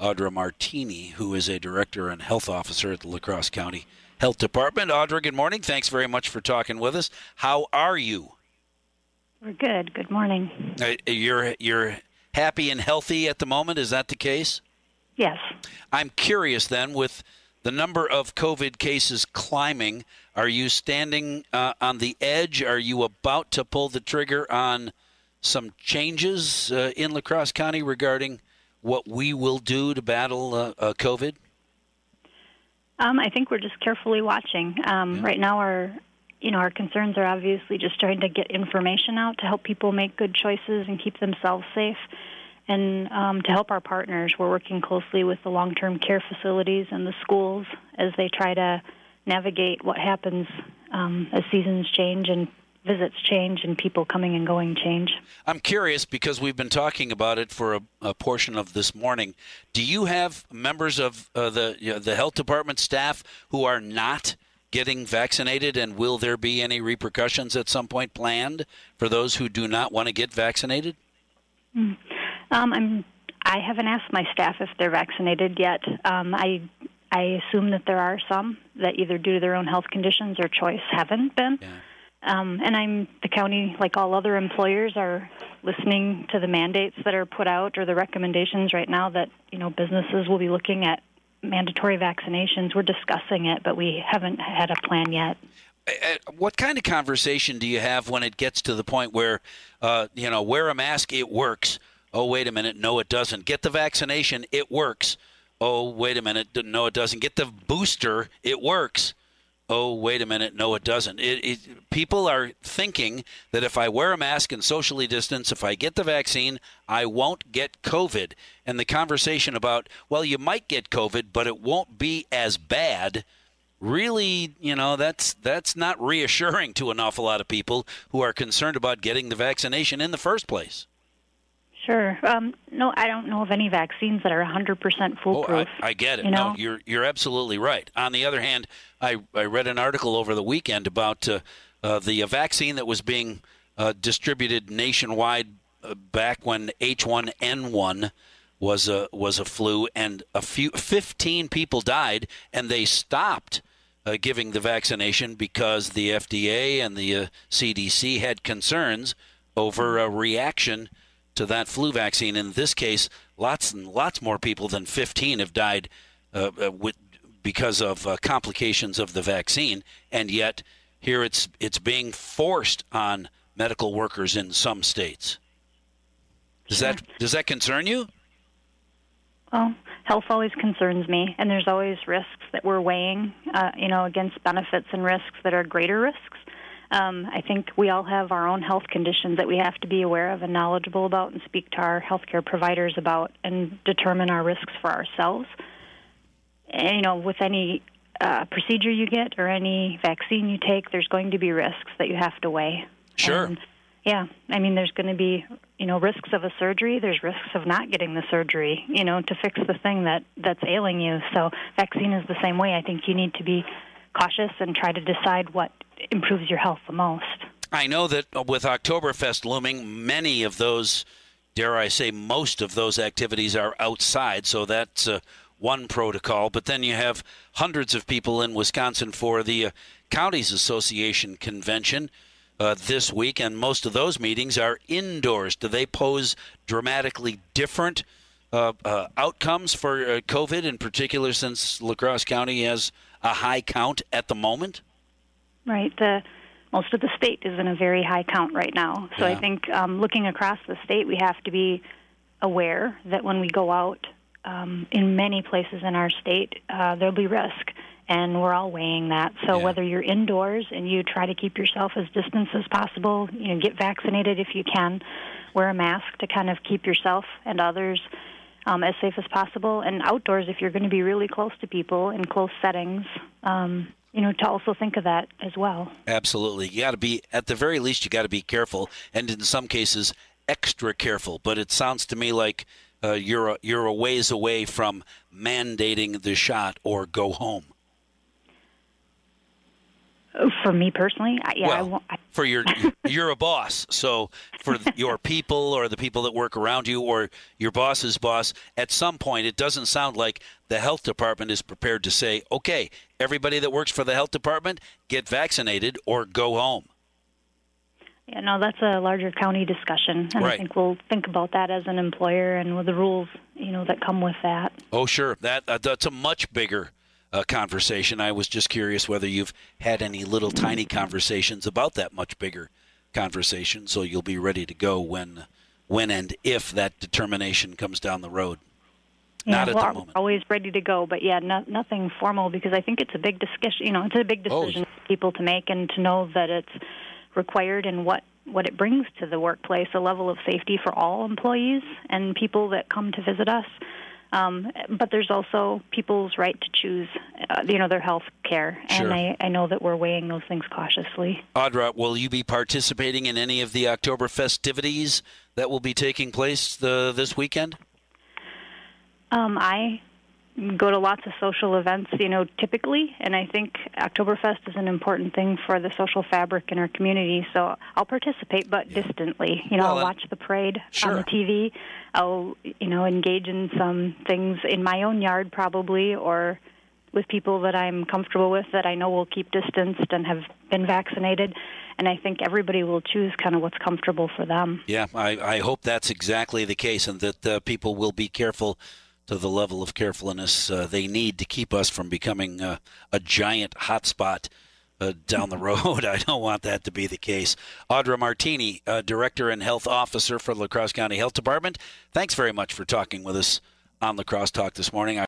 Audra Martine, who is a director and health officer at the La Crosse County Health Department. Audra, good morning. Thanks very much for talking with us. How are you? We're good. Good morning. Uh, you're you're happy and healthy at the moment. Is that the case? Yes. I'm curious then with the number of COVID cases climbing. Are you standing uh, on the edge? Are you about to pull the trigger on some changes uh, in La Crosse County regarding what we will do to battle uh, uh COVID? Um, I think we're just carefully watching. Um, yeah. Right now, our you know our concerns are obviously just trying to get information out to help people make good choices and keep themselves safe. And um, to help our partners, we're working closely with the long term care facilities and the schools as they try to navigate what happens um, as seasons change and visits change and people coming and going change. I'm curious because we've been talking about it for a, a portion of this morning. Do you have members of uh, the you know, the health department staff who are not getting vaccinated, and will there be any repercussions at some point planned for those who do not want to get vaccinated? Mm. Um, I'm. I haven't asked my staff if they're vaccinated yet. Um, I I assume that there are some that either due to their own health conditions or choice haven't been. Yeah. Um, and I'm the county, like all other employers, are listening to the mandates that are put out or the recommendations right now that you know businesses will be looking at mandatory vaccinations. We're discussing it, but we haven't had a plan yet. What kind of conversation do you have when it gets to the point where, uh, you know, wear a mask, it works, Oh, wait a minute. No, it doesn't. Get the vaccination. It works. Oh, wait a minute. No, it doesn't. Get the booster. It works. Oh, wait a minute. No, it doesn't. It, it, people are thinking that if I wear a mask and socially distance, if I get the vaccine, I won't get COVID. And the conversation about, well, you might get COVID, but it won't be as bad really, you know, that's that's not reassuring to an awful lot of people who are concerned about getting the vaccination in the first place. Sure. Um, no, I don't know of any vaccines that are 100% foolproof. Oh, I, I get it. You know? No, you're you're absolutely right. On the other hand, I I read an article over the weekend about uh, uh, the uh, vaccine that was being uh, distributed nationwide uh, back when H1N1 was a was a flu, and a few 15 people died, and they stopped. Uh, giving the vaccination because the FDA and the CDC had concerns over a reaction to that flu vaccine. In this case, lots and lots more people than 15 have died uh, uh, with, because of uh, complications of the vaccine, and yet here it's it's being forced on medical workers in some states. Does sure. that does that concern you? Well, health always concerns me, and there's always risks that we're weighing, uh, you know, against benefits and risks that are greater risks. Um, I think we all have our own health conditions that we have to be aware of and knowledgeable about and speak to our healthcare providers about and determine our risks for ourselves. And, you know, with any uh, procedure you get or any vaccine you take, there's going to be risks that you have to weigh. Sure. And, yeah, I mean, there's going to be, you know, risks of a surgery. There's risks of not getting the surgery, you know, to fix the thing that that's ailing you. So, vaccine is the same way. I think you need to be cautious and try to decide what improves your health the most. I know that with Oktoberfest looming, many of those, dare I say, most of those activities are outside, so that's uh, one protocol. But then you have hundreds of people in Wisconsin for the uh, Counties Association convention. Uh, this week, and most of those meetings are indoors. Do they pose dramatically different uh, uh, outcomes for uh, COVID, in particular, since La Crosse County has a high count at the moment? Right. The most of the state is in a very high count right now. So yeah. I think um, looking across the state, we have to be aware that when we go out um, in many places in our state, uh, there'll be risk, and we're all weighing that. So yeah. whether you're indoors and you try to keep yourself as distant as possible, you know, get vaccinated if you can, wear a mask to kind of keep yourself and others. Um, as safe as possible, and outdoors if you're going to be really close to people in close settings, um, you know, to also think of that as well. Absolutely. You got to be, at the very least, you got to be careful, and in some cases, extra careful. But it sounds to me like uh, you're, a, you're a ways away from mandating the shot or go home. For me personally, I, yeah, well, I, I, for your you're a boss, so for your people or the people that work around you or your boss's boss, at some point, it doesn't sound like the health department is prepared to say, "Okay, everybody that works for the health department, get vaccinated or go home." Yeah, no, that's a larger county discussion, and Right. I think we'll think about that as an employer and with the rules, you know, that come with that. Oh, sure. That uh, that's a much bigger uh, conversation. I was just curious whether you've had any little tiny conversations about that much bigger conversation, so you'll be ready to go when when and if that determination comes down the road. Not yeah, at the moment. always ready to go, but yeah, no, nothing formal because I think it's a big discussion. You know, it's a big Oh, decision for people to make and to know that it's required and what what it brings to the workplace, a level of safety for all employees and people that come to visit us. Um, but there's also people's right to choose, uh, you know, their health care, Sure. and I, I know that we're weighing those things cautiously. Audra, will you be participating in any of the October festivities that will be taking place the, this weekend? Um, I go to lots of social events, you know, typically, and I think Oktoberfest is an important thing for the social fabric in our community. So I'll participate, but distantly. You know, Well, I'll watch the parade Sure. on the TV. I'll, you know, engage in some things in my own yard, probably, or with people that I'm comfortable with that I know will keep distanced and have been vaccinated. And I think everybody will choose kind of what's comfortable for them. Yeah, I, I hope that's exactly the case and that uh, people will be careful to the level of carefulness uh, they need to keep us from becoming uh, a giant hotspot uh, down the road. I don't want that to be the case. Audra Martine, uh, Director and Health Officer for La Crosse County Health Department, thanks very much for talking with us on La Crosse Talk this morning.